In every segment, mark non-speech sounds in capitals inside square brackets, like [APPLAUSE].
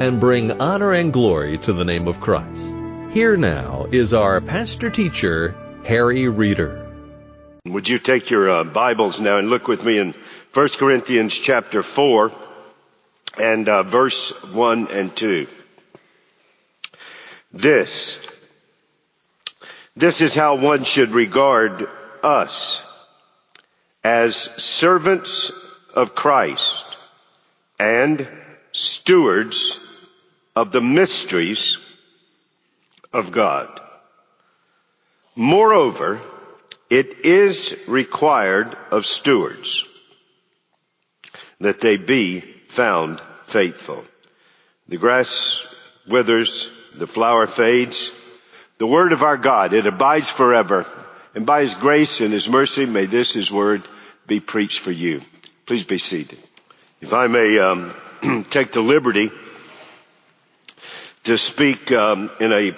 and bring honor and glory to the name of Christ. Here now is our pastor teacher, Harry Reeder. Would you take your uh, Bibles now and look with me in 1 Corinthians chapter 4 and uh, verse 1 and 2. This, this is how one should regard us as servants of Christ and stewards of the mysteries of God. Moreover, it is required of stewards that they be found faithful. The grass withers, the flower fades. The word of our God, it abides forever. And by his grace and his mercy, may this his word be preached for you. Please be seated. If I may um, [CLEARS THROAT] take the liberty to speak um, in a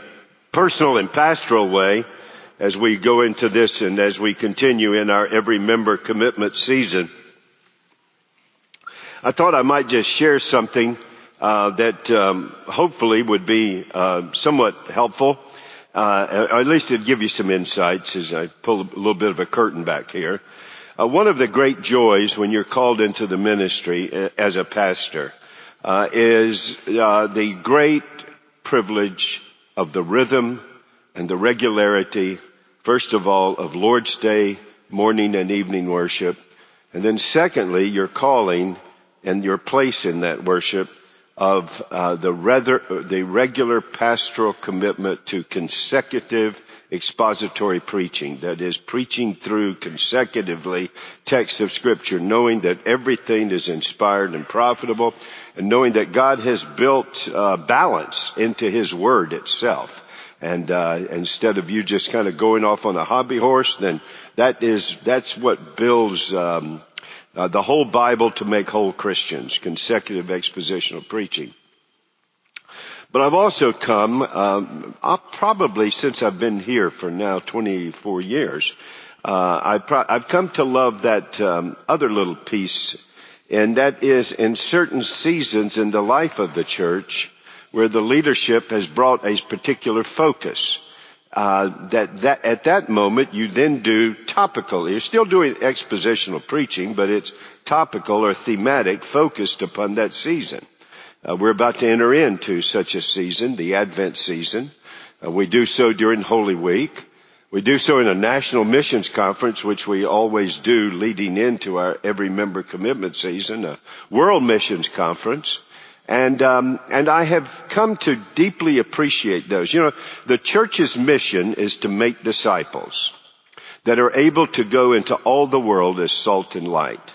personal and pastoral way as we go into this and as we continue in our every member commitment season. I thought I might just share something uh, that um, hopefully would be uh, somewhat helpful, uh, or at least it'd give you some insights as I pull a little bit of a curtain back here. Uh, one of the great joys when you're called into the ministry uh, as a pastor uh, is the great privilege of the rhythm and the regularity, first of all, of Lord's Day morning and evening worship, and then secondly, your calling and your place in that worship of uh, the, rather, the regular pastoral commitment to consecutive expository preaching. That is, preaching through consecutively texts of Scripture, knowing that everything is inspired and profitable, and knowing that God has built uh, balance into His Word itself. And uh, instead of you just kind of going off on a hobby horse, then that is that's what builds um, uh, the whole Bible to make whole Christians, consecutive expositional preaching. But I've also come, um, probably since I've been here for now 24 years, uh, I've, pro- I've, come to love that um, other little piece, and that is in certain seasons in the life of the church where the leadership has brought a particular focus uh, that, that at that moment you then do topical. You're still doing expositional preaching, but it's topical or thematic, focused upon that season. Uh, we're about to enter into such a season, the Advent season. Uh, we do so during Holy Week. We do so in a national missions conference, which we always do leading into our every member commitment season, a world missions conference. And, um, and I have come to deeply appreciate those. You know, the church's mission is to make disciples that are able to go into all the world as salt and light.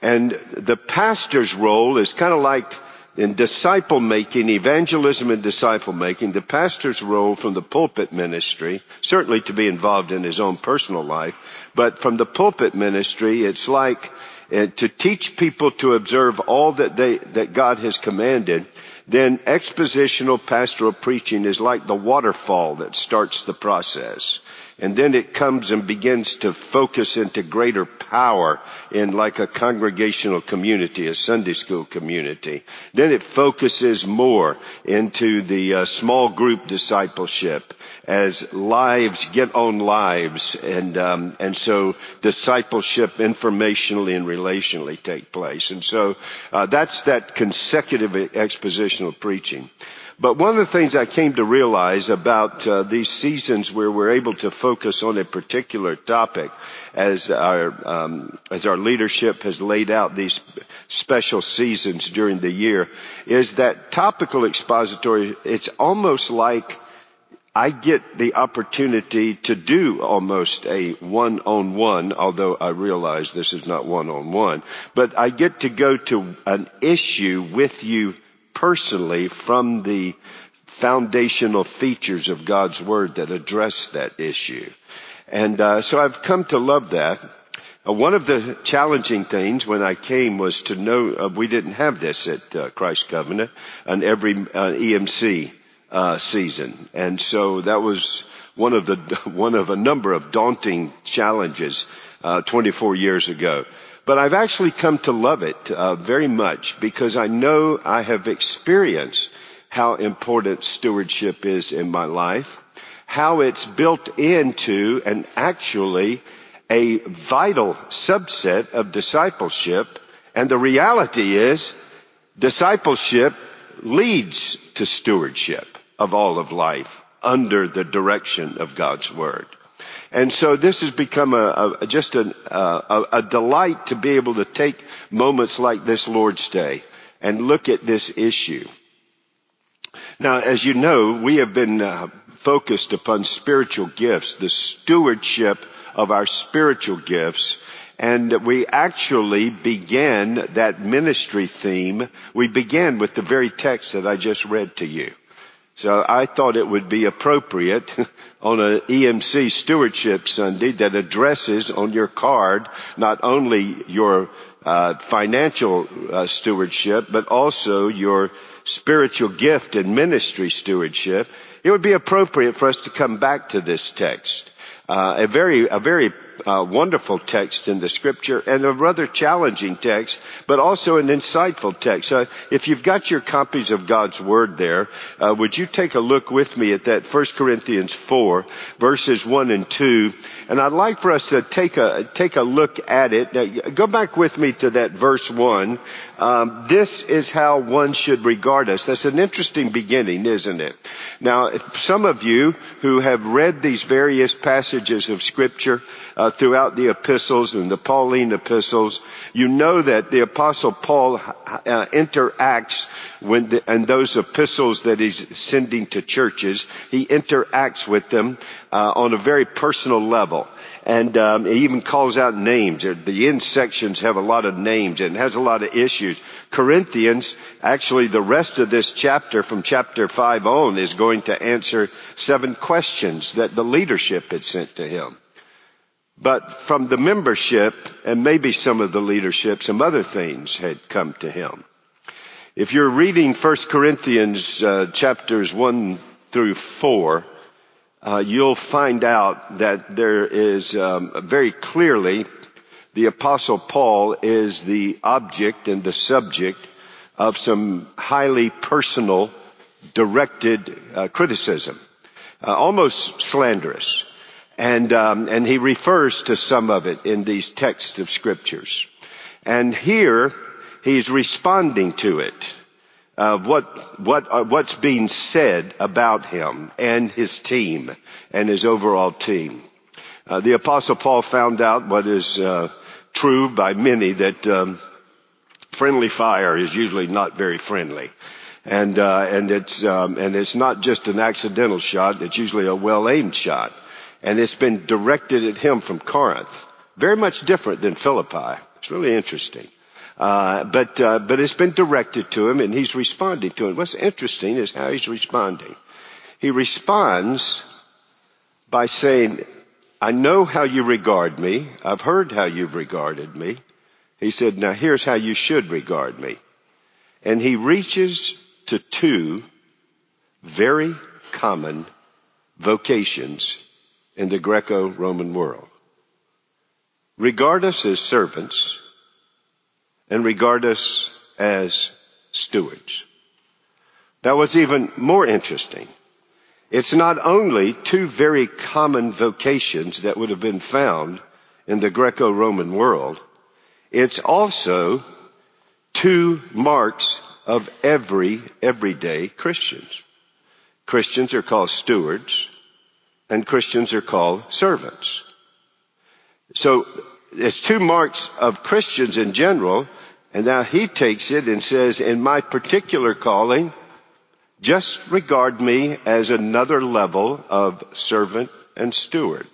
And the pastor's role is kind of like in disciple making, evangelism and disciple making, the pastor's role from the pulpit ministry, certainly to be involved in his own personal life, but from the pulpit ministry, it's like uh, to teach people to observe all that they, that God has commanded, then expositional pastoral preaching is like the waterfall that starts the process. And then it comes and begins to focus into greater power in like a congregational community, a Sunday school community. Then it focuses more into the uh, small group discipleship as lives get on lives and um, and so discipleship informationally and relationally take place. And so uh, that's that consecutive expositional preaching. But one of the things I came to realize about uh, these seasons where we're able to focus on a particular topic, as our um, as our leadership has laid out these special seasons during the year, is that topical expository. It's almost like I get the opportunity to do almost a one-on-one, although I realize this is not one-on-one, but I get to go to an issue with you personally from the foundational features of God's Word that address that issue. And uh, so I've come to love that. Uh, one of the challenging things when I came was to know uh, we didn't have this at uh, Christ Covenant on every uh, EMC uh, season, and so that was one of the [LAUGHS] one of a number of daunting challenges 24 years ago. But I've actually come to love it uh, very much because I know I have experienced how important stewardship is in my life, how it's built into and actually a vital subset of discipleship. And the reality is discipleship leads to stewardship of all of life under the direction of God's Word. And so this has become a, a just a, a, a delight to be able to take moments like this Lord's Day and look at this issue. Now, as you know, we have been uh, focused upon spiritual gifts, the stewardship of our spiritual gifts. And we actually began that ministry theme. We began with the very text that I just read to you. So I thought it would be appropriate [LAUGHS] on an EMC stewardship Sunday that addresses on your card not only your uh, financial uh, stewardship, but also your spiritual gift and ministry stewardship, it would be appropriate for us to come back to this text. Uh, a very, a very uh, wonderful text in the scripture and a rather challenging text, but also an insightful text. Uh, if you've got your copies of God's Word there, uh, would you take a look with me at that 1 Corinthians 4, verses 1 and 2? And I'd like for us to take a, take a look at it. Now, go back with me to that verse 1. Um, this is how one should regard us. That's an interesting beginning, isn't it? Now, some of you who have read these various passages of scripture, uh, throughout the epistles and the Pauline epistles, you know that the apostle Paul uh, interacts when the, and those epistles that he's sending to churches, he interacts with them uh, on a very personal level. And um, he even calls out names. The end sections have a lot of names and has a lot of issues. Corinthians, actually the rest of this chapter from chapter 5 on is going to answer seven questions that the leadership had sent to him. But from the membership and maybe some of the leadership, some other things had come to him. If you're reading 1 Corinthians uh, chapters 1 through 4, uh, you'll find out that there is um, very clearly the apostle Paul is the object and the subject of some highly personal directed uh, criticism, uh, almost slanderous. And, um, and he refers to some of it in these texts of scriptures. And here, he's responding to it. What, what, uh, what's being said about him and his team and his overall team. Uh, the apostle Paul found out what is, uh, true by many that, um, friendly fire is usually not very friendly. And, uh, and it's, um, and it's not just an accidental shot, it's usually a well aimed shot and it's been directed at him from Corinth. Very much different than Philippi. It's really interesting. Uh, but uh, but it's been directed to him, and he's responding to it. What's interesting is how he's responding. He responds by saying, "I know how you regard me. I've heard how you've regarded me." He said, "Now here's how you should regard me," and he reaches to two very common vocations in the Greco-Roman world. Regard us as servants and regard us as stewards. Now what's even more interesting, it's not only two very common vocations that would have been found in the Greco-Roman world, it's also two marks of every everyday Christians. Christians are called stewards and Christians are called servants. So it's two marks of Christians in general, and now he takes it and says, in my particular calling, just regard me as another level of servant and steward.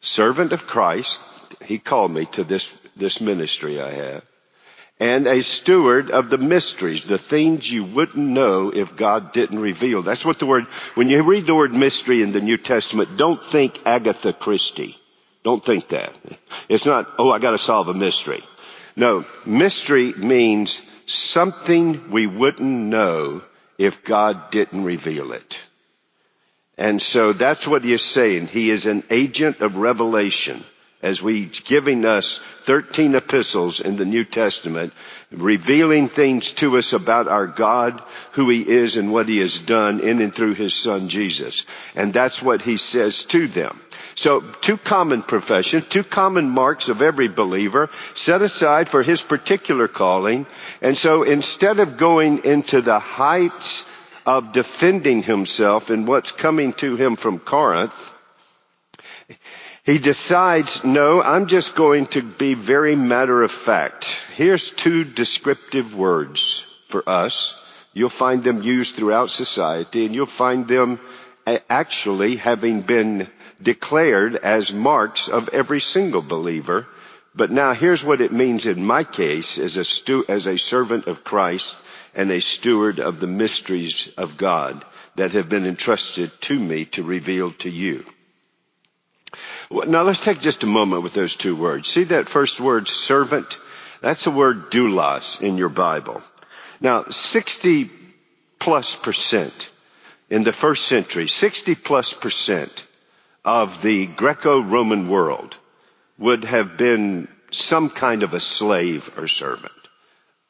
Servant of Christ, he called me to this, this ministry I have. and a steward of the mysteries, the things you wouldn't know if God didn't reveal. That's what the word, when you read the word mystery in the New Testament, don't think Agatha Christie. Don't think that. It's not, oh, I gotta solve a mystery. No, mystery means something we wouldn't know if God didn't reveal it. And so that's what he is saying. He is an agent of revelation as we giving us 13 epistles in the New Testament, revealing things to us about our God, who He is and what He has done in and through His Son Jesus. And that's what He says to them. So two common professions, two common marks of every believer set aside for his particular calling. And so instead of going into the heights of defending himself in what's coming to him from Corinth, he decides, no, I'm just going to be very matter of fact. Here's two descriptive words for us. You'll find them used throughout society and you'll find them actually having been declared as marks of every single believer. But now here's what it means in my case as a stu- as a servant of Christ and a steward of the mysteries of God that have been entrusted to me to reveal to you. Now let's take just a moment with those two words. See that first word, servant? That's the word doulos in your Bible. Now, 60 plus percent in the first century, 60 plus percent of the Greco-Roman world would have been some kind of a slave or servant.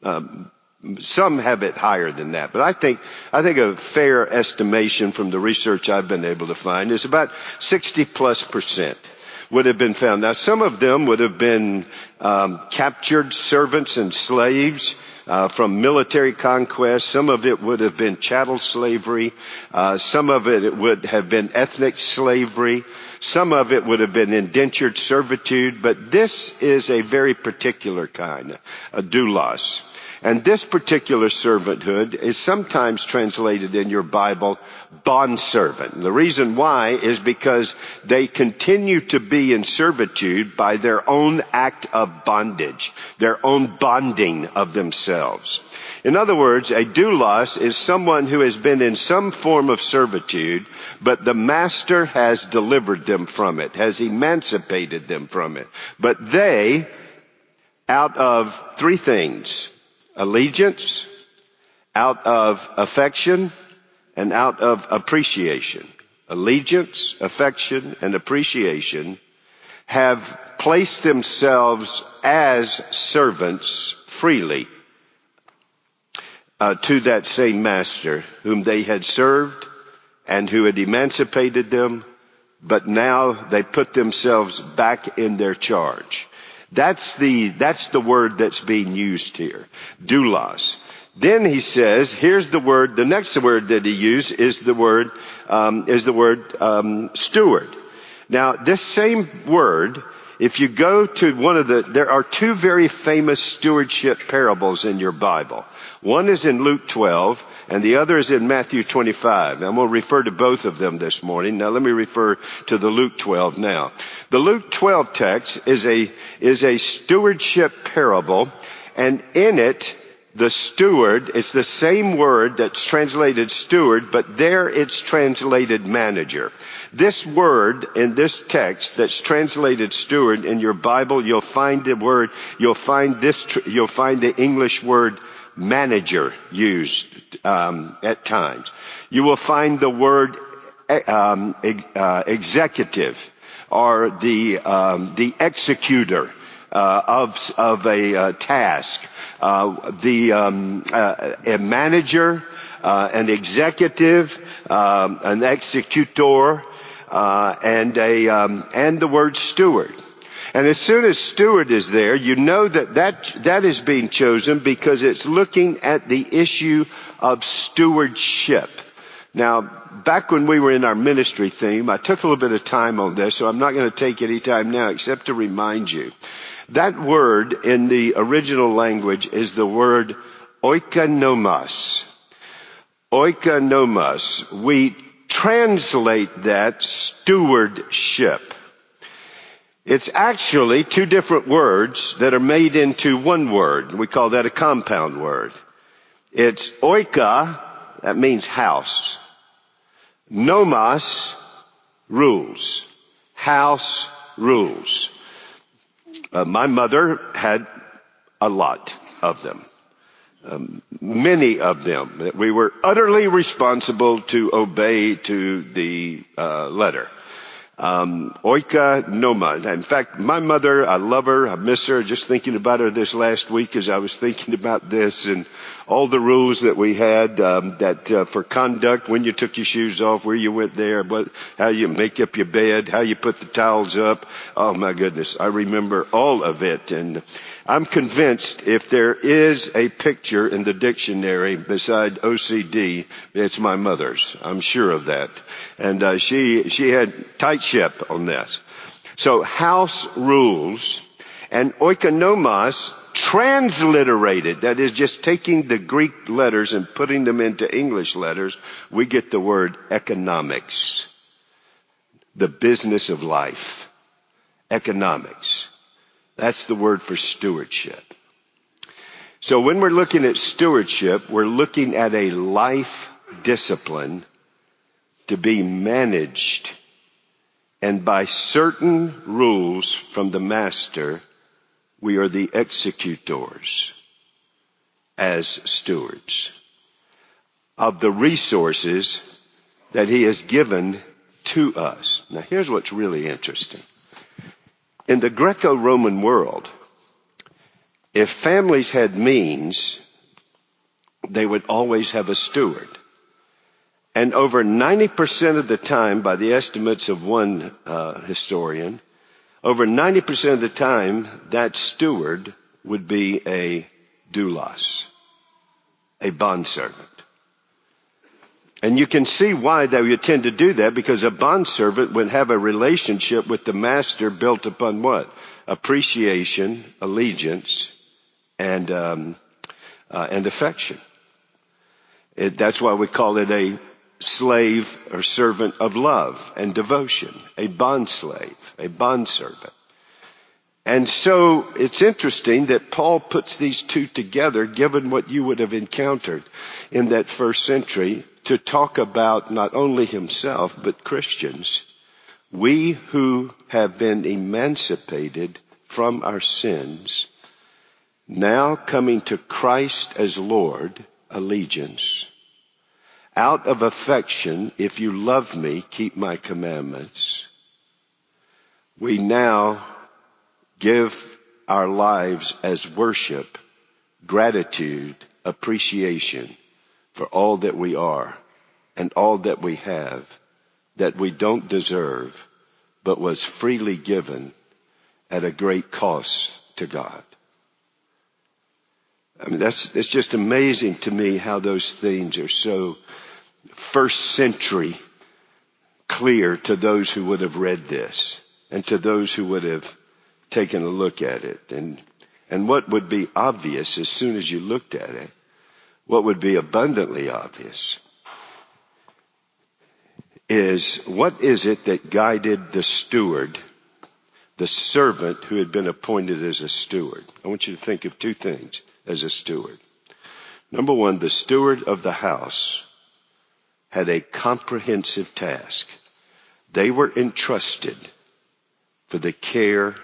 Um, some have it higher than that, but I think I think a fair estimation from the research I've been able to find is about 60 plus percent would have been found. Now, some of them would have been um, captured servants and slaves. Uh, from military conquest. Some of it would have been chattel slavery. Uh, some of it would have been ethnic slavery. Some of it would have been indentured servitude. But this is a very particular kind, a doulos. And this particular servanthood is sometimes translated in your Bible bondservant. The reason why is because they continue to be in servitude by their own act of bondage, their own bonding of themselves. In other words, a doulos is someone who has been in some form of servitude, but the master has delivered them from it, has emancipated them from it. But they, out of three things, allegiance, out of affection, and out of appreciation. Allegiance, affection, and appreciation have placed themselves as servants freely uh, to that same master whom they had served and who had emancipated them, but now they put themselves back in their charge. That's the, that's the word that's being used here. Doulos. Then he says, here's the word, the next word that he used is the word, um, is the word, um, steward. Now, this same word, if you go to one of the, there are two very famous stewardship parables in your Bible. One is in Luke 12, and the other is in Matthew 25. I'm going to refer to both of them this morning. Now let me refer to the Luke 12 now. The Luke 12 text is a, is a stewardship parable, and in it, the steward, it's the same word that's translated steward, but there it's translated manager. This word in this text that's translated steward in your Bible, you'll find the word, you'll find this, you'll find the English word manager used um, at times. You will find the word um, uh, executive or the um, the executor uh, of of a uh, task. Uh, the um, uh, a manager, uh, an executive, um, an executor, and a um, and the word steward. And as soon as steward is there, you know that that, that is being chosen because it's looking at the issue of stewardship. Now, back when we were in our ministry theme, I took a little bit of time on this, so I'm not going to take any time now except to remind you. That word in the original language is the word oikonomos. Oikonomos. We translate that stewardship. It's actually two different words that are made into one word. We call that a compound word. It's oika, that means house. Nomos, rules. House rules. Uh, my mother had a lot of them. Um, many of them that we were utterly responsible to obey to the uh, letter. Um, oika noma. In fact, my mother, I love her, I miss her. Just thinking about her this last week as I was thinking about this and all the rules that we had um, that uh, for conduct, when you took your shoes off, where you went there, what, how you make up your bed, how you put the towels up. Oh my goodness, I remember all of it, and I'm convinced if there is a picture in the dictionary beside OCD, it's my mother's. I'm sure of that. And uh, she she had tight ship on this. So house rules and oikonomos transliterated, that is just taking the Greek letters and putting them into English letters, we get the word economics. The business of life. Economics. That's the word for stewardship. So when we're looking at stewardship, we're looking at a life discipline to be managed and by certain rules from the master, we are the executors as stewards of the resources that he has given to us. Now here's what's really interesting. In the Greco-Roman world, if families had means, they would always have a steward. And over 90% of the time, by the estimates of one uh, historian, over 90% of the time, that steward would be a doulos, a bondservant. And you can see why they would tend to do that because a bondservant would have a relationship with the master built upon what? Appreciation, allegiance, and, um, uh, and affection. It, that's why we call it a slave or servant of love and devotion, a bond slave, a bond servant. And so it's interesting that Paul puts these two together given what you would have encountered in that first century to talk about not only himself, but Christians. We who have been emancipated from our sins, now coming to Christ as Lord, allegiance, out of affection, if you love me, keep my commandments. We now give our lives as worship, gratitude, appreciation for all that we are and all that we have that we don't deserve, but was freely given at a great cost to God. I mean, that's, it's just amazing to me how those things are so first century clear to those who would have read this and to those who would have taken a look at it. And, and what would be obvious as soon as you looked at it, what would be abundantly obvious is what is it that guided the steward, the servant who had been appointed as a steward? I want you to think of two things as a steward. Number one, the steward of the house had a comprehensive task. They were entrusted for the care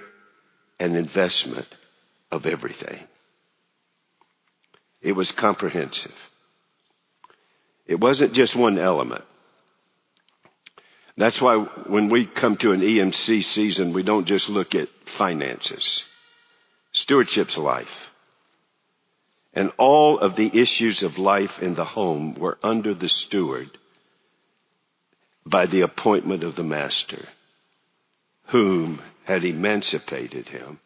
and investment of everything. It was comprehensive. It wasn't just one element. That's why when we come to an EMC season, we don't just look at finances. Stewardship's life. And all of the issues of life in the home were under the steward by the appointment of the master, whom had emancipated him,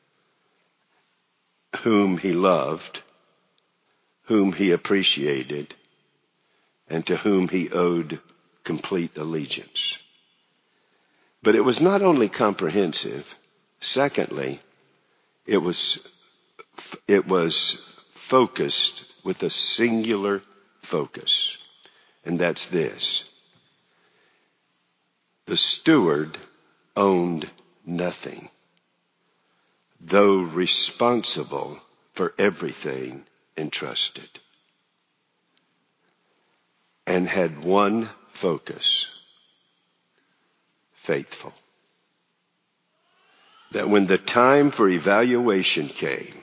whom he loved, whom he appreciated, and to whom he owed complete allegiance. But it was not only comprehensive, secondly, it was, it was focused with a singular focus. And that's this. The steward owned nothing. though responsible for everything entrusted. And had one focus. Faithful. That when the time for evaluation came,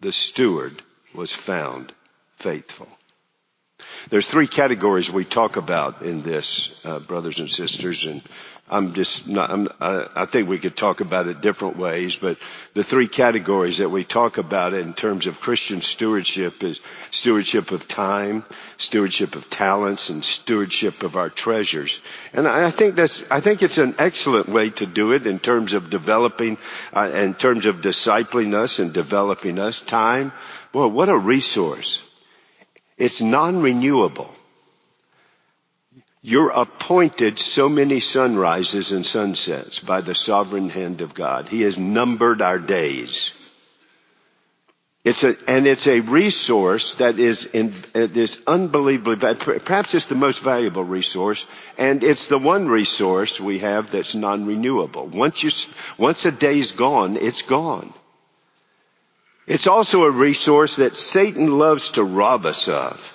the steward was found faithful. There's three categories we talk about in this, uh, brothers and sisters, and I'm just not, I'm, I, I think we could talk about it different ways, but the three categories that we talk about in terms of Christian stewardship is stewardship of time, stewardship of talents, and stewardship of our treasures. And I think that's, I think it's an excellent way to do it in terms of developing, uh, in terms of discipling us and developing us. Time, boy, what a resource. It's non-renewable. You're appointed so many sunrises and sunsets by the sovereign hand of God. He has numbered our days. It's a, and it's a resource that is in, it is unbelievably, perhaps it's the most valuable resource, and it's the one resource we have that's non-renewable. Once you, once a day's gone, it's gone. It's also a resource that Satan loves to rob us of.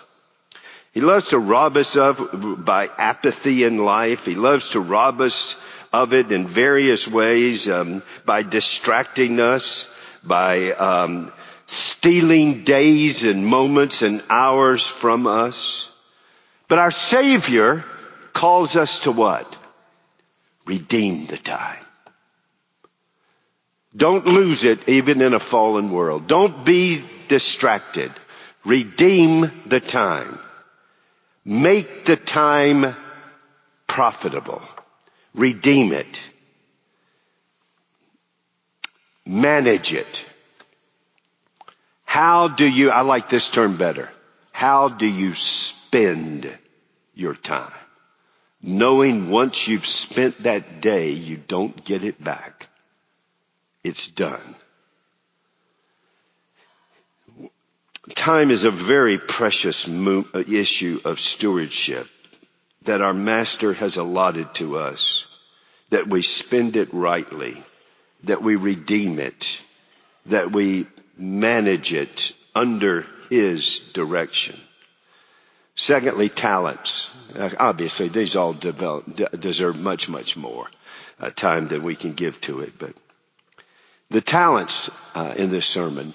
He loves to rob us of by apathy in life. He loves to rob us of it in various ways um, by distracting us, by um, stealing days and moments and hours from us. But our Savior calls us to what? Redeem the time. Don't lose it even in a fallen world. Don't be distracted. Redeem the time. Make the time profitable. Redeem it. Manage it. How do you, I like this term better. How do you spend your time? Knowing once you've spent that day, you don't get it back. It's done. Time is a very precious issue of stewardship that our master has allotted to us, that we spend it rightly, that we redeem it, that we manage it under his direction. Secondly, talents. Obviously, these all develop, deserve much, much more uh, time than we can give to it, but the talents uh, in this sermon.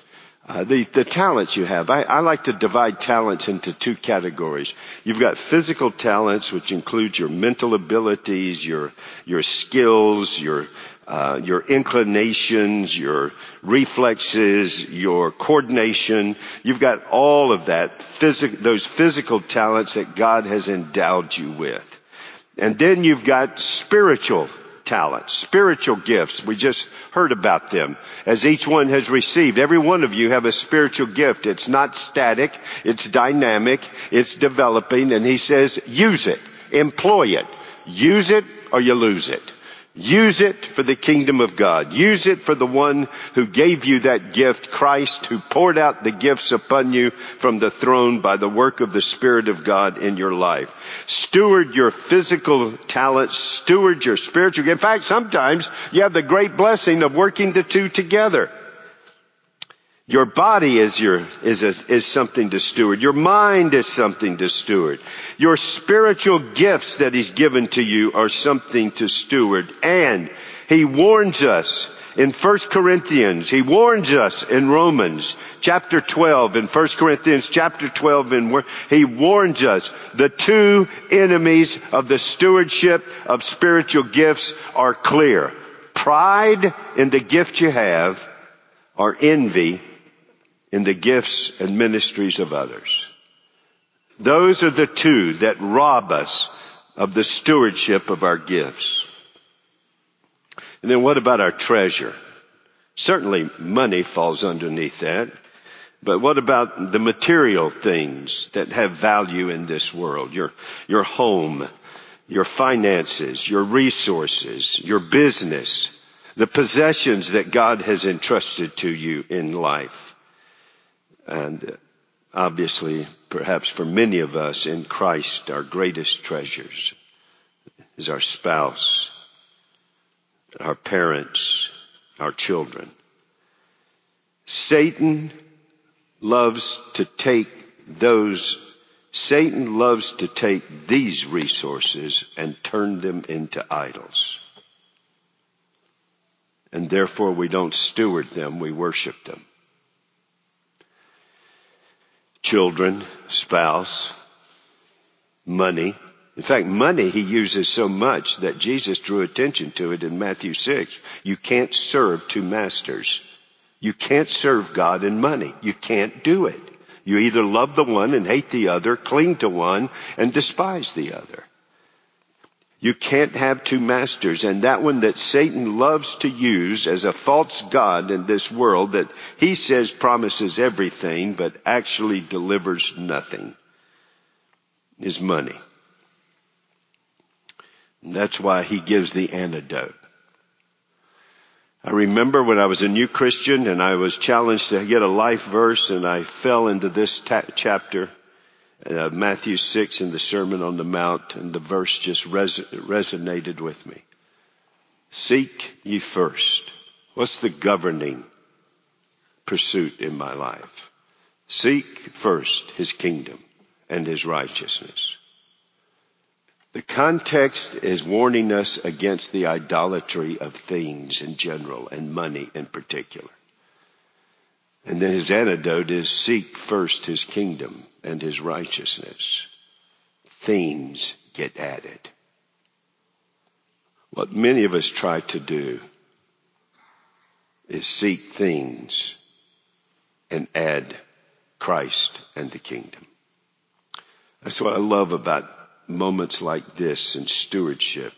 Uh, the, the talents you have. I, I, like to divide talents into two categories. You've got physical talents, which includes your mental abilities, your your skills, your uh, your inclinations, your reflexes, your coordination. You've got all of that, phys- those physical talents that God has endowed you with. And then you've got spiritual talents, spiritual gifts. We just heard about them as each one has received. Every one of you have a spiritual gift. It's not static. It's dynamic. It's developing. And he says, use it. Employ it. Use it or you lose it. Use it for the kingdom of God. Use it for the one who gave you that gift, Christ, who poured out the gifts upon you from the throne by the work of the Spirit of God in your life. Steward your physical talents, steward your spiritual. In fact, sometimes you have the great blessing of working the two together. Your body is your, is, a, is something to steward. Your mind is something to steward. Your spiritual gifts that He's given to you are something to steward. And He warns us in 1 Corinthians. He warns us in Romans chapter 12, in 1 Corinthians chapter 12, and he warns us the two enemies of the stewardship of spiritual gifts are clear. Pride in the gift you have or envy in the gifts and ministries of others. Those are the two that rob us of the stewardship of our gifts. And then what about our treasure? Certainly money falls underneath that. But what about the material things that have value in this world? Your, your home, your finances, your resources, your business, the possessions that God has entrusted to you in life. And uh, obviously, perhaps for many of us in Christ, our greatest treasures is our spouse, our parents, our children. Satan loves to take those, Satan loves to take these resources and turn them into idols. And therefore we don't steward them, we worship them. Children, spouse, money. In fact, money he uses so much that Jesus drew attention to it in Matthew 6. You can't serve two masters. You can't serve God and money. You can't do it. You either love the one and hate the other, cling to one and despise the other. You can't have two masters. And that one that Satan loves to use as a false God in this world that he says promises everything but actually delivers nothing is money. And that's why he gives the antidote. I remember when I was a new Christian and I was challenged to get a life verse and I fell into this ta- chapter, uh, Matthew 6 in the Sermon on the Mount and the verse just res- resonated with me. Seek ye first. What's the governing pursuit in my life? Seek first his kingdom and his righteousness. The context is warning us against the idolatry of things in general and money in particular. And then his antidote is seek first his kingdom and his righteousness. Things get added. What many of us try to do is seek things and add Christ and the kingdom. That's what I love about moments like this and stewardship,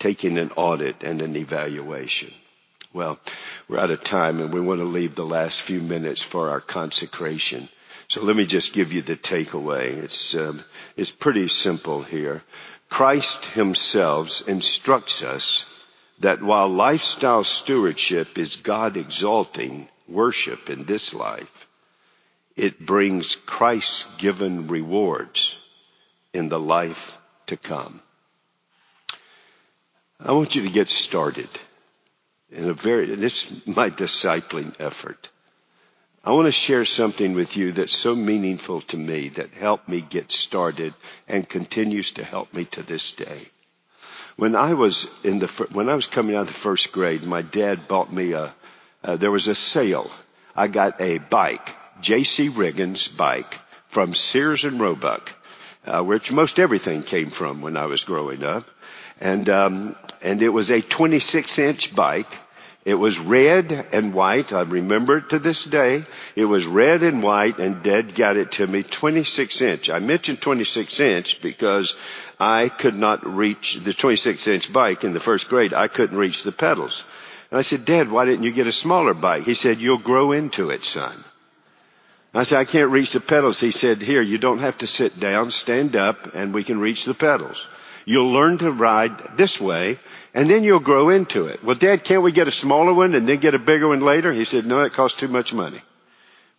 taking an audit and an evaluation. Well, we're out of time and we want to leave the last few minutes for our consecration. So let me just give you the takeaway. It's, um, it's pretty simple here. Christ himself instructs us that while lifestyle stewardship is God exalting worship in this life, it brings Christ given rewards in the life to come. I want you to get started in a very, this is my discipling effort. I want to share something with you that's so meaningful to me that helped me get started and continues to help me to this day. When I was in the, when I was coming out of the first grade, my dad bought me a, uh, there was a sale. I got a bike, J.C. Higgins bike from Sears and Roebuck uh, which most everything came from when I was growing up. And, um, and it was a 26 inch bike. It was red and white. I remember it to this day. It was red and white and Dad got it to me 26 inch. I mentioned 26 inch because I could not reach the 26 inch bike in the first grade. I couldn't reach the pedals. And I said, Dad, why didn't you get a smaller bike? He said, you'll grow into it, son. I said, I can't reach the pedals. He said, here, you don't have to sit down, stand up, and we can reach the pedals. You'll learn to ride this way, and then you'll grow into it. Well, Dad, can't we get a smaller one and then get a bigger one later? He said, no, it costs too much money.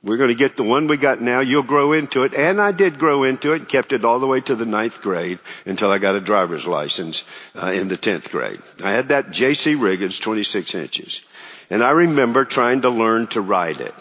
We're going to get the one we got now. You'll grow into it. And I did grow into it and kept it all the way to the ninth grade until I got a driver's license uh, in the tenth grade. I had that J.C. Higgins 26 inches. And I remember trying to learn to ride it.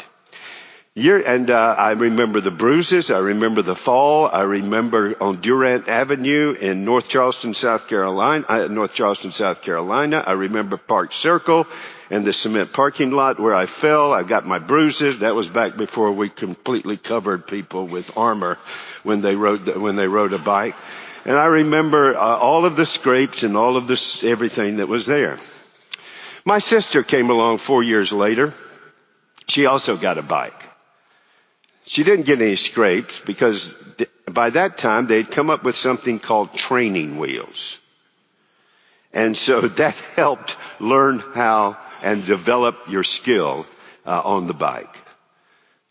Year, and uh, I remember the bruises. I remember the fall. I remember on Durant Avenue in North Charleston, South Carolina. Uh, North Charleston, South Carolina. I remember Park Circle and the cement parking lot where I fell. I got my bruises. That was back before we completely covered people with armor when they rode when they rode a bike. And I remember uh, all of the scrapes and all of this everything that was there. My sister came along four years later. She also got a bike. She didn't get any scrapes because by that time they'd come up with something called training wheels. And so [LAUGHS] that helped learn how and develop your skill uh, on the bike.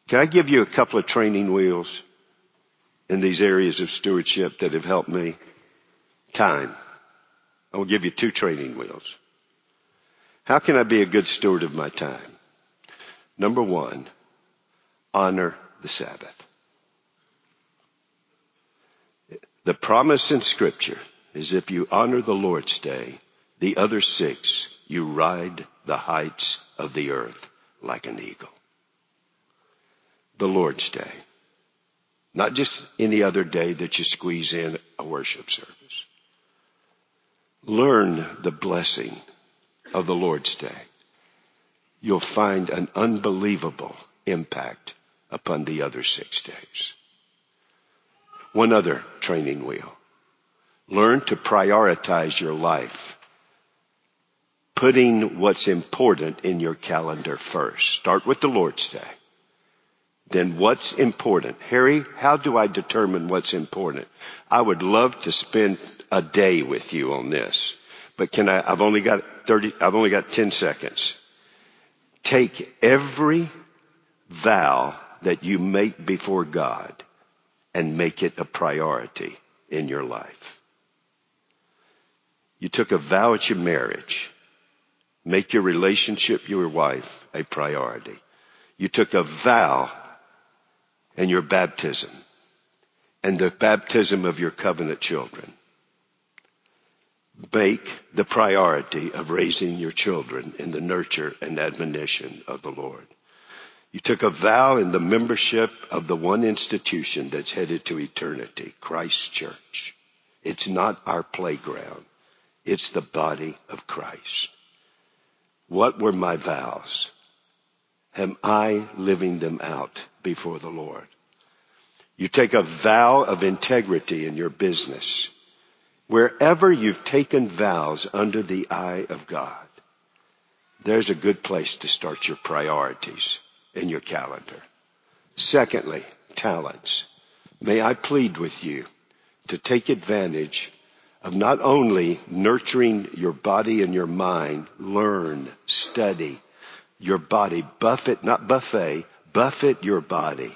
Can I give you a couple of training wheels in these areas of stewardship that have helped me? Time. I will give you two training wheels. How can I be a good steward of my time? Number one, honor the Sabbath. The promise in scripture is if you honor the Lord's day, the other six You ride the heights of the earth like an eagle. The Lord's Day. Not just any other day that you squeeze in a worship service. Learn the blessing of the Lord's Day. You'll find an unbelievable impact upon the other six days. One other training wheel. Learn to prioritize your life. Putting what's important in your calendar first. Start with the Lord's Day. Then what's important? Harry, how do I determine what's important? I would love to spend a day with you on this, but can I, I've only got 30, I've only got 10 seconds. Take every vow that you make before God and make it a priority in your life. You took a vow at your marriage. Make your relationship, your wife, a priority. You took a vow in your baptism and the baptism of your covenant children. Make the priority of raising your children in the nurture and admonition of the Lord. You took a vow in the membership of the one institution that's headed to eternity, Christ Church. It's not our playground. It's the body of Christ. What were my vows? Am I living them out before the Lord? You take a vow of integrity in your business. Wherever you've taken vows under the eye of God, there's a good place to start your priorities in your calendar. Secondly, talents. May I plead with you to take advantage of not only nurturing your body and your mind, learn, study your body, buffet, not buffet, buffet your body.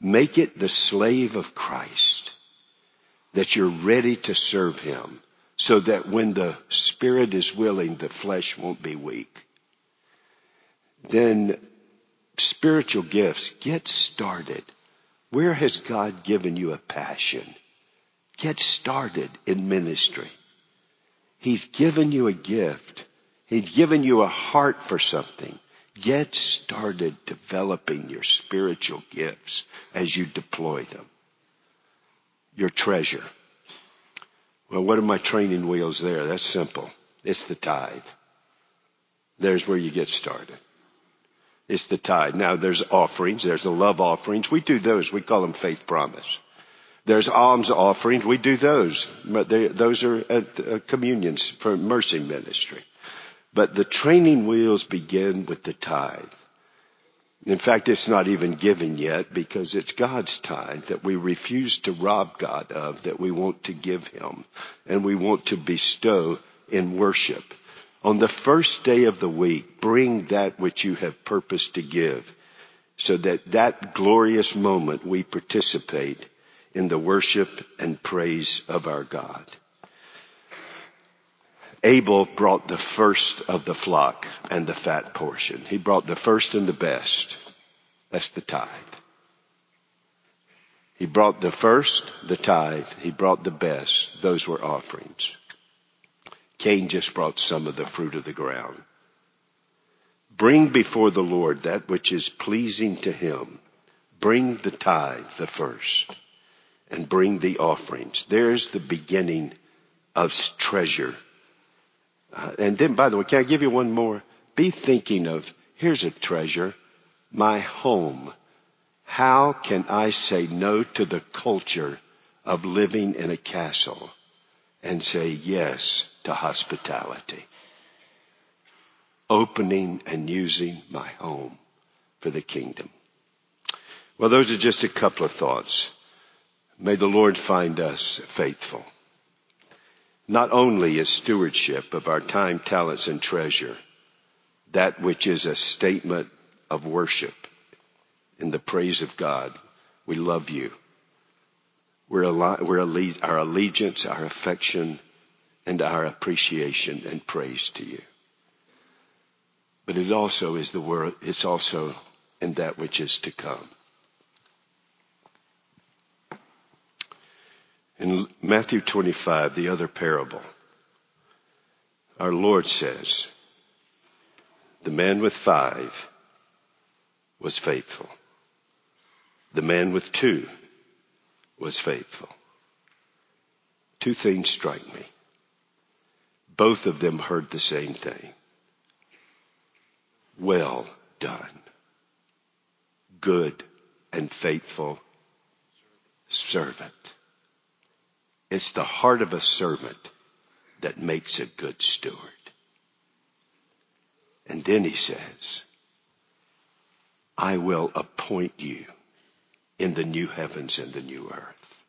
Make it the slave of Christ that you're ready to serve him so that when the spirit is willing, the flesh won't be weak. Then spiritual gifts, get started. Where has God given you a passion? Get started in ministry. He's given you a gift. He's given you a heart for something. Get started developing your spiritual gifts as you deploy them. Your treasure. Well, what are my training wheels there? That's simple. It's the tithe. There's where you get started. It's the tithe. Now there's offerings. There's the love offerings. We do those. We call them faith promise. There's alms offerings. We do those. They, those are at, uh, communions for mercy ministry. But the training wheels begin with the tithe. In fact, it's not even given yet because it's God's tithe that we refuse to rob God of, that we want to give Him, and we want to bestow in worship. On the first day of the week, bring that which you have purposed to give so that that glorious moment we participate in the worship and praise of our God. Abel brought the first of the flock and the fat portion. He brought the first and the best. That's the tithe. He brought the first, the tithe. He brought the best. Those were offerings. Cain just brought some of the fruit of the ground. Bring before the Lord that which is pleasing to him. Bring the tithe, the first and bring the offerings. There's the beginning of treasure. Uh, and then, by the way, can I give you one more? Be thinking of, here's a treasure, my home. How can I say no to the culture of living in a castle and say yes to hospitality? Opening and using my home for the kingdom. Well, those are just a couple of thoughts. May the Lord find us faithful. Not only is stewardship of our time, talents, and treasure that which is a statement of worship in the praise of God. We love you. We're, we're our allegiance, our affection, and our appreciation and praise to you. But it also is the word, it's also in that which is to come. In Matthew 25, the other parable, our Lord says, The man with five was faithful. The man with two was faithful. Two things strike me. Both of them heard the same thing. Well done. Good and faithful servant. It's the heart of a servant that makes a good steward. And then he says, I will appoint you in the new heavens and the new earth.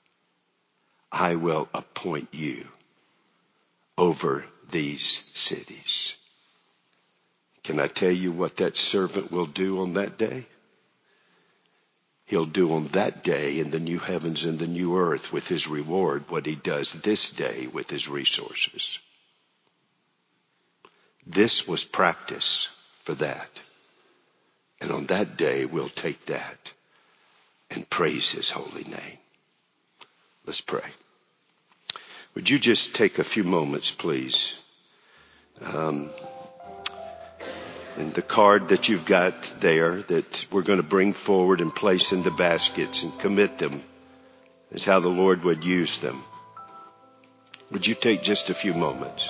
I will appoint you over these cities. Can I tell you what that servant will do on that day? He'll do on that day in the new heavens and the new earth with his reward what he does this day with his resources. This was practice for that. And on that day, we'll take that and praise his holy name. Let's pray. Would you just take a few moments, please? Um, and the card that you've got there that we're going to bring forward and place in the baskets and commit them is how the Lord would use them. Would you take just a few moments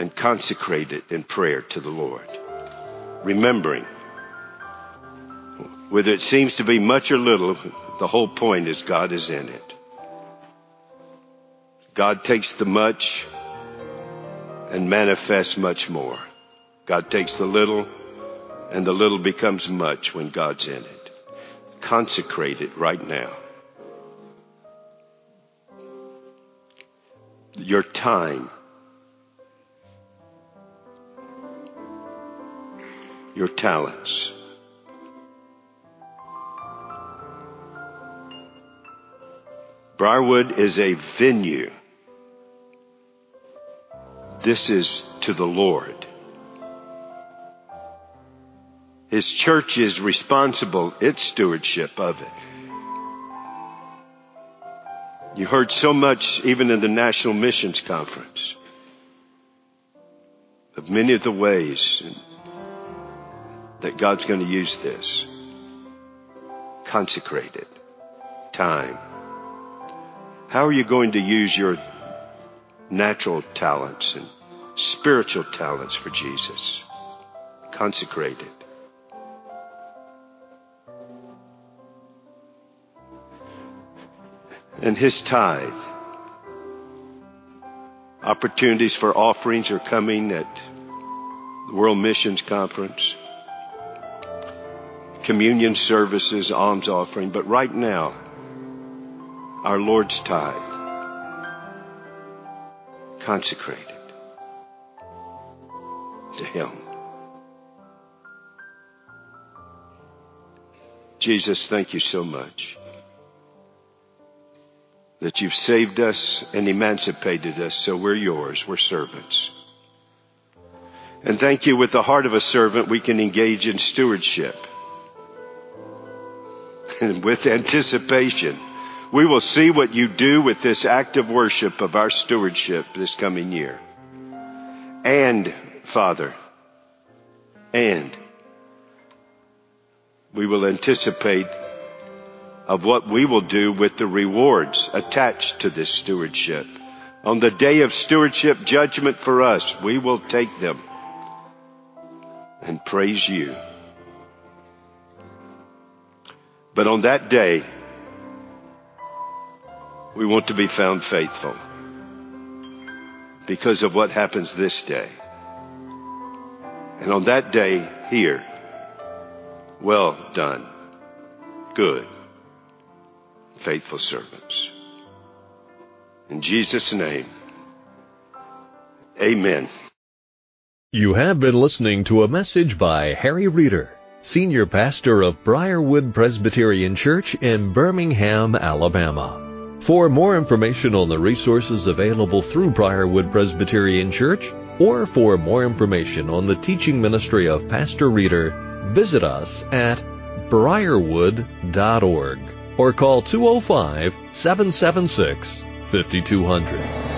and consecrate it in prayer to the Lord, remembering whether it seems to be much or little, the whole point is God is in it. God takes the much and manifests much more. God takes the little and the little becomes much when God's in it. Consecrate it right now. Your time. Your talents. Briarwood is a venue this is to the Lord. His church is responsible, its stewardship of it. You heard so much even in the National Missions Conference of many of the ways that God's going to use this. Consecrated time. How are you going to use your natural talents and spiritual talents for Jesus. Consecrated. And his tithe. Opportunities for offerings are coming at the World Missions Conference. Communion services, alms offering. But right now, our Lord's tithe consecrated to Him. Jesus, thank you so much that you've saved us and emancipated us so we're yours, we're servants. And thank you with the heart of a servant we can engage in stewardship. [LAUGHS] And with anticipation, we will see what you do with this act of worship of our stewardship this coming year. And, Father, and we will anticipate of what we will do with the rewards attached to this stewardship. On the day of stewardship judgment for us, we will take them and praise you. But on that day, we want to be found faithful because of what happens this day. And on that day here, well done, good, faithful servants. In Jesus' name, amen. You have been listening to a message by Harry Reeder, Senior Pastor of Briarwood Presbyterian Church in Birmingham, Alabama. For more information on the resources available through Briarwood Presbyterian Church, or for more information on the teaching ministry of Pastor Reeder, visit us at briarwood.org or call 205 776 5200.